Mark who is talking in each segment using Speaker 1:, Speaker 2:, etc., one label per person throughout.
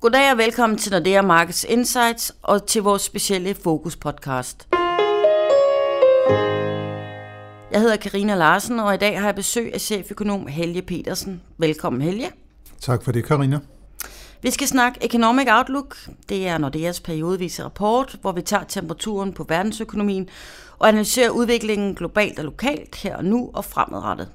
Speaker 1: Goddag og velkommen til Nordea Markets Insights og til vores specielle Fokus podcast. Jeg hedder Karina Larsen, og i dag har jeg besøg af cheføkonom Helge Petersen. Velkommen Helge.
Speaker 2: Tak for det, Karina.
Speaker 1: Vi skal snakke Economic Outlook. Det er Nordeas periodevise rapport, hvor vi tager temperaturen på verdensøkonomien og analyserer udviklingen globalt og lokalt her og nu og fremadrettet.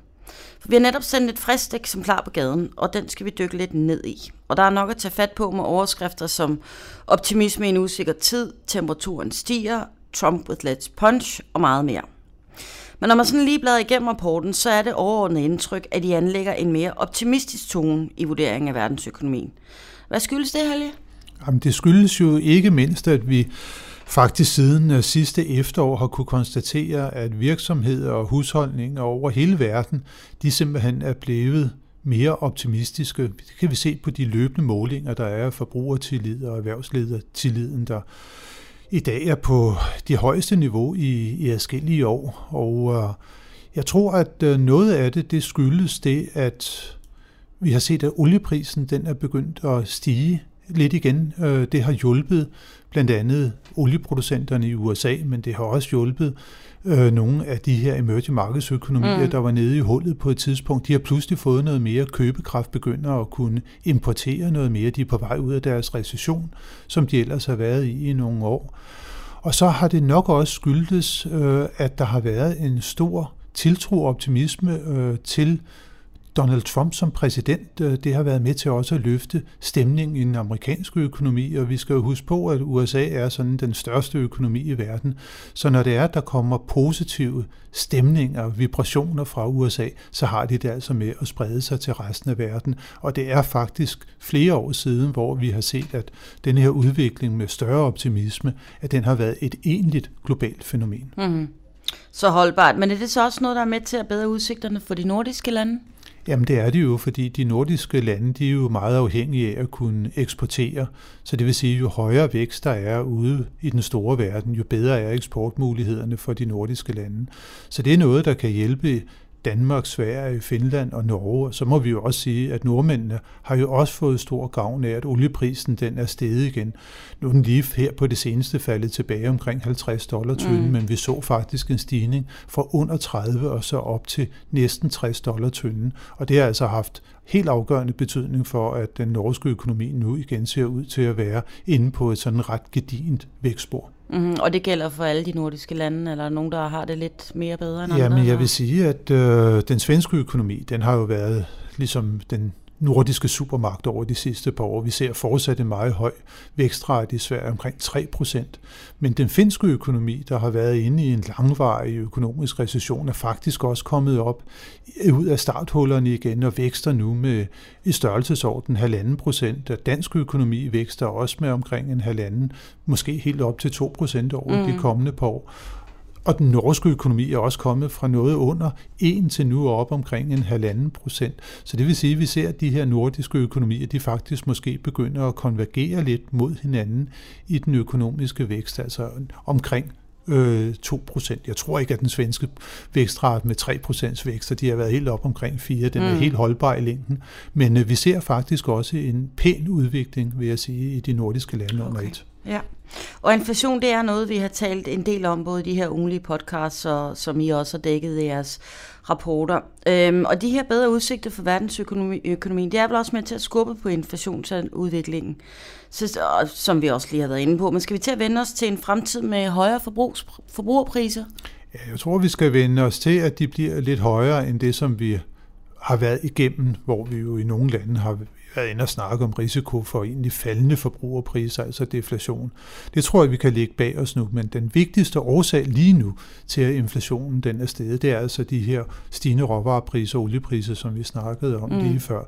Speaker 1: For vi har netop sendt et frist eksemplar på gaden, og den skal vi dykke lidt ned i. Og der er nok at tage fat på med overskrifter som optimisme i en usikker tid, temperaturen stiger, Trump with let's punch og meget mere. Men når man sådan lige bladrer igennem rapporten, så er det overordnet indtryk, at de anlægger en mere optimistisk tone i vurderingen af verdensøkonomien. Hvad skyldes det, Helge?
Speaker 2: Jamen, det skyldes jo ikke mindst, at vi faktisk siden øh, sidste efterår har kunne konstatere, at virksomheder og husholdninger over hele verden, de simpelthen er blevet mere optimistiske. Det kan vi se på de løbende målinger, der er af forbrugertillid og erhvervsledertilliden, der i dag er på de højeste niveau i, i adskillige år. Og øh, jeg tror, at øh, noget af det, det skyldes det, at vi har set, at olieprisen den er begyndt at stige lidt igen. Det har hjulpet blandt andet olieproducenterne i USA, men det har også hjulpet øh, nogle af de her emerging markedsøkonomier, mm. der var nede i hullet på et tidspunkt. De har pludselig fået noget mere købekraft, begynder at kunne importere noget mere. De er på vej ud af deres recession, som de ellers har været i i nogle år. Og så har det nok også skyldtes, øh, at der har været en stor tiltro og optimisme øh, til Donald Trump som præsident, øh, det har været med til også at løfte stemningen i den amerikanske økonomi, og vi skal jo huske på, at USA er sådan den største økonomi i verden. Så når det er, at der kommer positive stemninger, vibrationer fra USA, så har de det altså med at sprede sig til resten af verden. Og det er faktisk flere år siden, hvor vi har set, at den her udvikling med større optimisme, at den har været et egentligt globalt fænomen.
Speaker 1: Mm-hmm. Så holdbart. Men er det så også noget, der er med til at bedre udsigterne for de nordiske lande?
Speaker 2: Jamen det er det jo, fordi de nordiske lande de er jo meget afhængige af at kunne eksportere. Så det vil sige, jo højere vækst der er ude i den store verden, jo bedre er eksportmulighederne for de nordiske lande. Så det er noget, der kan hjælpe Danmark, Sverige, Finland og Norge, så må vi jo også sige, at nordmændene har jo også fået stor gavn af, at olieprisen den er steget igen. Nu er den lige her på det seneste faldet tilbage omkring 50 dollar tønden, mm. men vi så faktisk en stigning fra under 30 og så op til næsten 60 dollar tønden. Og det har altså haft helt afgørende betydning for, at den norske økonomi nu igen ser ud til at være inde på et sådan ret gedint vækstspor.
Speaker 1: Mm, og det gælder for alle de nordiske lande, eller nogen, der har det lidt mere bedre end andre?
Speaker 2: Jamen, jeg vil sige, at øh, den svenske økonomi, den har jo været ligesom den nordiske supermagt over de sidste par år. Vi ser fortsat en meget høj vækstrate i Sverige, omkring 3 procent. Men den finske økonomi, der har været inde i en langvarig økonomisk recession, er faktisk også kommet op ud af starthullerne igen og vækster nu med i størrelsesorden halvanden procent. Og dansk økonomi vækster også med omkring en halvanden, måske helt op til 2 procent over mm. de kommende par år. Og den norske økonomi er også kommet fra noget under 1 til nu op omkring en halvanden procent. Så det vil sige, at vi ser, at de her nordiske økonomier, de faktisk måske begynder at konvergere lidt mod hinanden i den økonomiske vækst, altså omkring øh, 2%. Jeg tror ikke, at den svenske vækstrate med 3% vækst, og de har været helt op omkring 4. Den er mm. helt holdbar i længden. Men øh, vi ser faktisk også en pæn udvikling, vil jeg sige, i de nordiske lande okay. under et.
Speaker 1: Ja, og inflation det er noget, vi har talt en del om, både i de her ugenlige podcasts, og, som I også har dækket i jeres rapporter. Øhm, og de her bedre udsigter for verdensøkonomien, det er vel også med til at skubbe på inflationsudviklingen, så, og, som vi også lige har været inde på. Men skal vi til at vende os til en fremtid med højere forbrugs, forbrugerpriser?
Speaker 2: Ja, jeg tror, vi skal vende os til, at de bliver lidt højere end det, som vi har været igennem, hvor vi jo i nogle lande har været inde og snakke om risiko for egentlig faldende forbrugerpriser, altså deflation. Det tror jeg, vi kan lægge bag os nu, men den vigtigste årsag lige nu til, at inflationen den er stedet, det er altså de her stigende råvarepriser og oliepriser, som vi snakkede om mm. lige før.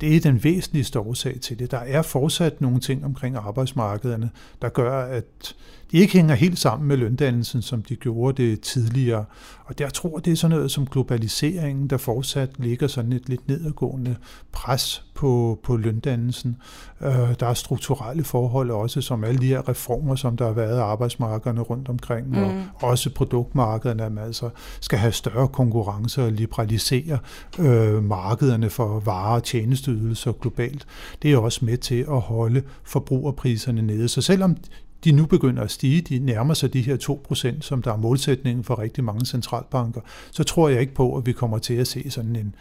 Speaker 2: Det er den væsentligste årsag til det. Der er fortsat nogle ting omkring arbejdsmarkederne, der gør, at de ikke hænger helt sammen med løndannelsen, som de gjorde det tidligere. Og der tror jeg, det er sådan noget som globaliseringen, der fortsat ligger sådan et lidt nedadgående pres på, på løndannelsen. Øh, der er strukturelle forhold også, som alle de her reformer, som der har været af arbejdsmarkederne rundt omkring, mm. og også produktmarkederne, at man altså skal have større konkurrence og liberalisere øh, markederne for varer og tjeneste tjenesteydelser globalt, det er også med til at holde forbrugerpriserne nede. Så selvom de nu begynder at stige, de nærmer sig de her 2%, som der er målsætningen for rigtig mange centralbanker, så tror jeg ikke på, at vi kommer til at se sådan en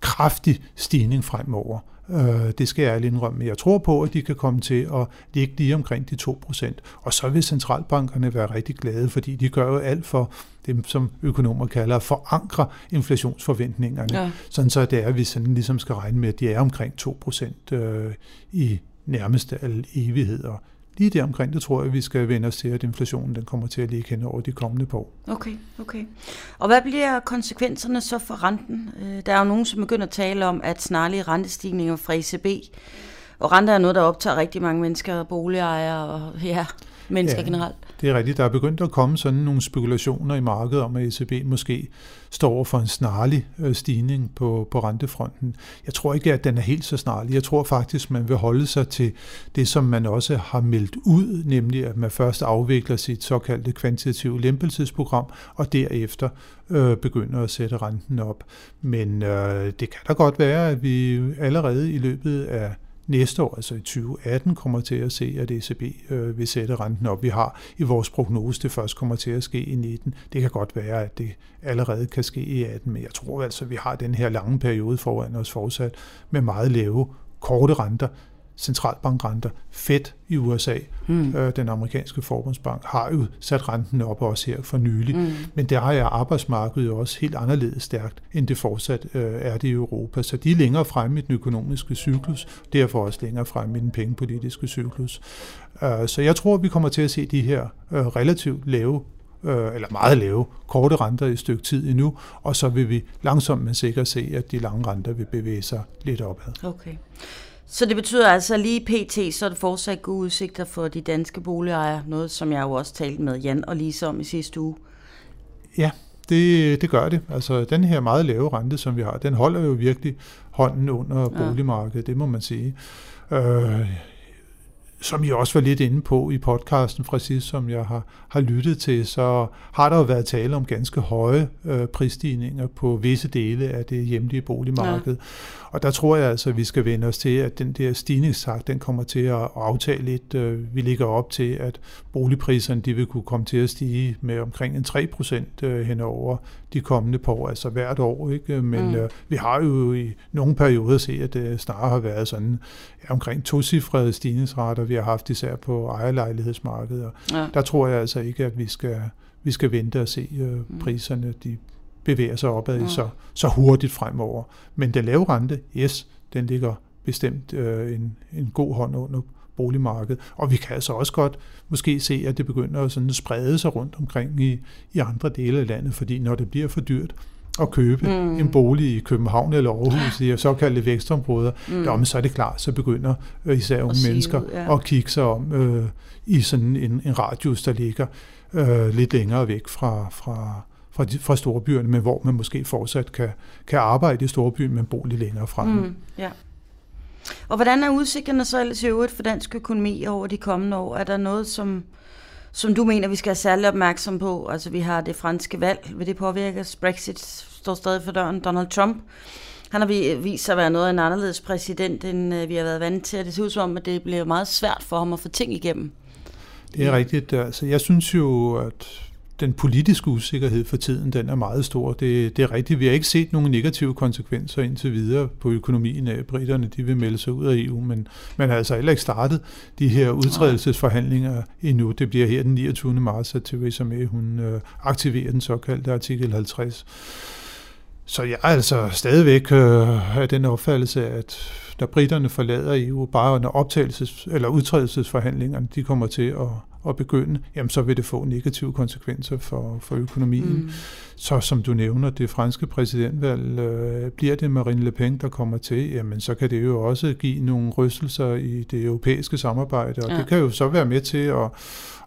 Speaker 2: kraftig stigning fremover. Øh, det skal jeg ærligt indrømme. Men jeg tror på, at de kan komme til at ligge lige omkring de 2%. Og så vil centralbankerne være rigtig glade, fordi de gør jo alt for det, som økonomer kalder at forankre inflationsforventningerne. Ja. Sådan så det er, at vi sådan ligesom skal regne med, at de er omkring 2% øh, i nærmeste alle evigheder lige der omkring, det tror jeg, vi skal vende os til, at inflationen den kommer til at ligge hen over de kommende par år.
Speaker 1: Okay, okay. Og hvad bliver konsekvenserne så for renten? Øh, der er jo nogen, som begynder at tale om, at snarlige rentestigninger fra ECB, og renter er noget, der optager rigtig mange mennesker, boligejere og ja, mennesker ja, generelt.
Speaker 2: Det er rigtigt. Der er begyndt at komme sådan nogle spekulationer i markedet om, at ECB måske står for en snarlig øh, stigning på, på rentefronten. Jeg tror ikke, at den er helt så snarlig. Jeg tror faktisk, man vil holde sig til det, som man også har meldt ud, nemlig at man først afvikler sit såkaldte kvantitative lempelsesprogram, og derefter øh, begynder at sætte renten op. Men øh, det kan da godt være, at vi allerede i løbet af næste år, altså i 2018, kommer til at se, at ECB øh, vil sætte renten op. Vi har i vores prognose, det først kommer til at ske i 19. Det kan godt være, at det allerede kan ske i 18, men jeg tror altså, at vi har den her lange periode foran os fortsat med meget lave korte renter, centralbankrenter. Fed i USA, mm. øh, den amerikanske forbundsbank, har jo sat renten op også her for nylig. Mm. Men der er arbejdsmarkedet jo også helt anderledes stærkt, end det fortsat øh, er det i Europa. Så de er længere fremme i den økonomiske cyklus, derfor også længere fremme i den pengepolitiske cyklus. Øh, så jeg tror, vi kommer til at se de her øh, relativt lave øh, eller meget lave korte renter i et stykke tid endnu, og så vil vi langsomt men sikkert se, at de lange renter vil bevæge sig lidt opad.
Speaker 1: Okay. Så det betyder altså lige pt, så er det fortsat gode udsigter for de danske boligejere, noget som jeg jo også talte med Jan og Lise om i sidste uge.
Speaker 2: Ja, det, det gør det. Altså den her meget lave rente, som vi har, den holder jo virkelig hånden under boligmarkedet, det må man sige. Øh, som I også var lidt inde på i podcasten fra sidst, som jeg har, har lyttet til, så har der jo været tale om ganske høje øh, prisstigninger på visse dele af det hjemlige boligmarked. Ja. Og der tror jeg altså, at vi skal vende os til, at den der stigningstakt, den kommer til at aftage lidt. Øh, vi ligger op til, at boligpriserne de vil kunne komme til at stige med omkring en 3 procent øh, henover de kommende par år, altså hvert år. Ikke? Men mm. øh, vi har jo i nogle perioder set, at det snarere har været sådan ja, omkring tocifrede stigningsrater, vi har haft især på ejerlejlighedsmarkedet. Ja. Der tror jeg altså ikke, at vi skal, vi skal vente og se øh, mm. priserne, de bevæger sig opad ja. så, så hurtigt fremover. Men den lave rente, yes, den ligger bestemt øh, en, en god hånd under boligmarkedet. Og vi kan altså også godt måske se, at det begynder at sådan sprede sig rundt omkring i, i andre dele af landet, fordi når det bliver for dyrt at købe mm. en bolig i København eller Aarhus, i såkaldte vækstområder, mm. jamen, så er det klart, så begynder øh, især unge mennesker ud, ja. at kigge sig om øh, i sådan en, en radius, der ligger øh, lidt længere væk fra, fra, fra, de, fra storbyerne, men hvor man måske fortsat kan, kan arbejde i storbyen, men bo lidt længere fremme. Mm,
Speaker 1: ja. Og hvordan er udsigterne så ellers i øvrigt for dansk økonomi over de kommende år? Er der noget, som, som du mener, vi skal have særlig opmærksom på? Altså vi har det franske valg, vil det påvirke? Brexit står stadig for døren. Donald Trump, han har vist sig at være noget af en anderledes præsident, end øh, vi har været vant til. Det ser ud som om, at det bliver meget svært for ham at få ting igennem.
Speaker 2: Det er rigtigt. Altså, jeg synes jo, at den politiske usikkerhed for tiden, den er meget stor. Det, det er rigtigt. Vi har ikke set nogen negative konsekvenser indtil videre på økonomien af britterne. De vil melde sig ud af EU, men man har altså heller ikke startet de her udtrædelsesforhandlinger endnu. Det bliver her den 29. marts, at Theresa May hun, øh, aktiverer den såkaldte artikel 50. Så jeg er altså stadigvæk øh, af den opfattelse, at når britterne forlader EU, bare når optagelses- eller udtrædelsesforhandlingerne de kommer til at, at begynde, jamen så vil det få negative konsekvenser for, for økonomien. Mm. Så som du nævner, det franske præsidentvalg, øh, bliver det Marine Le Pen, der kommer til, jamen så kan det jo også give nogle rystelser i det europæiske samarbejde, og ja. det kan jo så være med til at,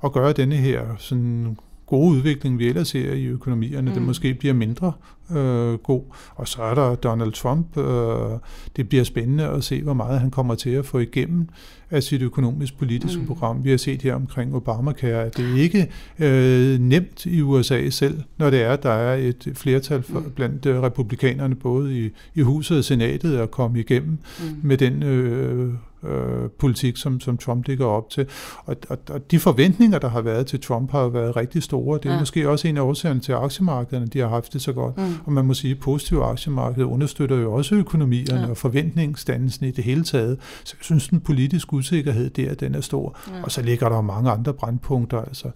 Speaker 2: at gøre denne her sådan gode udvikling, vi ellers ser i økonomierne, mm. det måske bliver mindre øh, god. Og så er der Donald Trump. Øh, det bliver spændende at se, hvor meget han kommer til at få igennem af sit økonomisk-politiske mm. program. Vi har set her omkring Obamacare, at det ikke øh, nemt i USA selv, når det er, at der er et flertal for, mm. blandt øh, republikanerne, både i, i huset og senatet, at komme igennem mm. med den øh, øh, politik, som, som Trump ligger op til. Og, og, og de forventninger, der har været til Trump, har været rigtig store. Det er ja. måske også en af årsagerne til aktiemarkederne, de har haft det så godt. Mm. Og man må sige, at positive aktiemarked understøtter jo også økonomierne ja. og forventningsdannelsen i det hele taget. Så jeg synes, den politiske usikkerhed der, den er stor. Ja. Og så ligger der mange andre brandpunkter. Altså,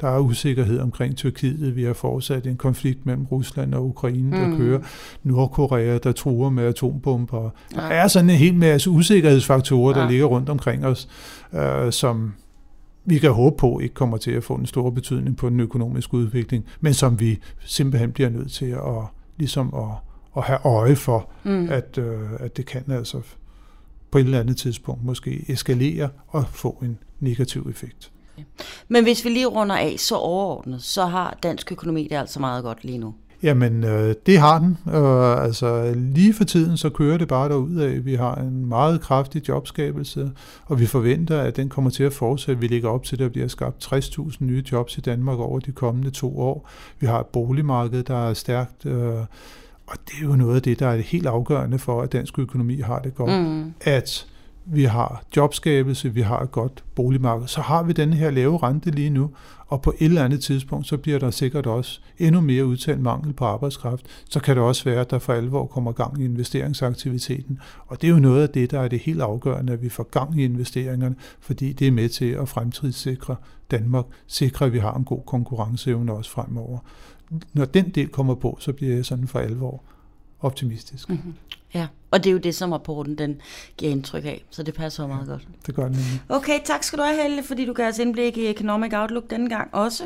Speaker 2: der er usikkerhed omkring Tyrkiet. Vi har fortsat en konflikt mellem Rusland og Ukraine, der mm. kører. Nordkorea, der truer med atombomber. Ja. Der er sådan en hel masse usikkerhedsfaktorer, der ja. ligger rundt omkring os, øh, som vi kan håbe på ikke kommer til at få en stor betydning på den økonomiske udvikling, men som vi simpelthen bliver nødt til at, ligesom at, at have øje for, mm. at, øh, at det kan altså på et eller andet tidspunkt måske eskalere og få en negativ effekt.
Speaker 1: Men hvis vi lige runder af så overordnet, så har dansk økonomi det altså meget godt lige nu.
Speaker 2: Jamen, øh, det har den. Øh, altså, lige for tiden, så kører det bare derud af. Vi har en meget kraftig jobskabelse, og vi forventer, at den kommer til at fortsætte. Vi ligger op til, at der bliver skabt 60.000 nye jobs i Danmark over de kommende to år. Vi har et boligmarked, der er stærkt, øh, og det er jo noget af det, der er helt afgørende for, at dansk økonomi har det godt. Mm. At vi har jobskabelse, vi har et godt boligmarked, så har vi den her lave rente lige nu, og på et eller andet tidspunkt, så bliver der sikkert også endnu mere udtalt mangel på arbejdskraft. Så kan det også være, at der for alvor kommer gang i investeringsaktiviteten. Og det er jo noget af det, der er det helt afgørende, at vi får gang i investeringerne, fordi det er med til at fremtidssikre Danmark, sikre, at vi har en god konkurrenceevne også fremover. Når den del kommer på, så bliver jeg sådan for alvor optimistisk. Mm-hmm.
Speaker 1: Ja, og det er jo det, som rapporten den giver indtryk af, så det passer meget ja, godt.
Speaker 2: Det gør den.
Speaker 1: Okay, tak skal du have, Helle, fordi du gav os indblik i Economic Outlook denne gang også.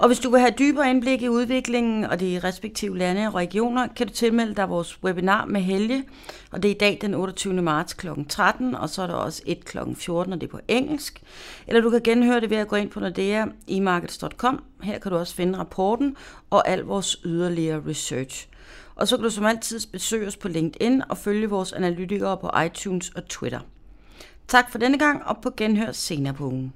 Speaker 1: Og hvis du vil have dybere indblik i udviklingen og de respektive lande og regioner, kan du tilmelde dig vores webinar med Helge. Og det er i dag den 28. marts kl. 13, og så er der også et kl. 14, og det er på engelsk. Eller du kan genhøre det ved at gå ind på Nordea Her kan du også finde rapporten og al vores yderligere research. Og så kan du som altid besøge os på LinkedIn og følge vores analytikere på iTunes og Twitter. Tak for denne gang, og på genhør senere på ugen.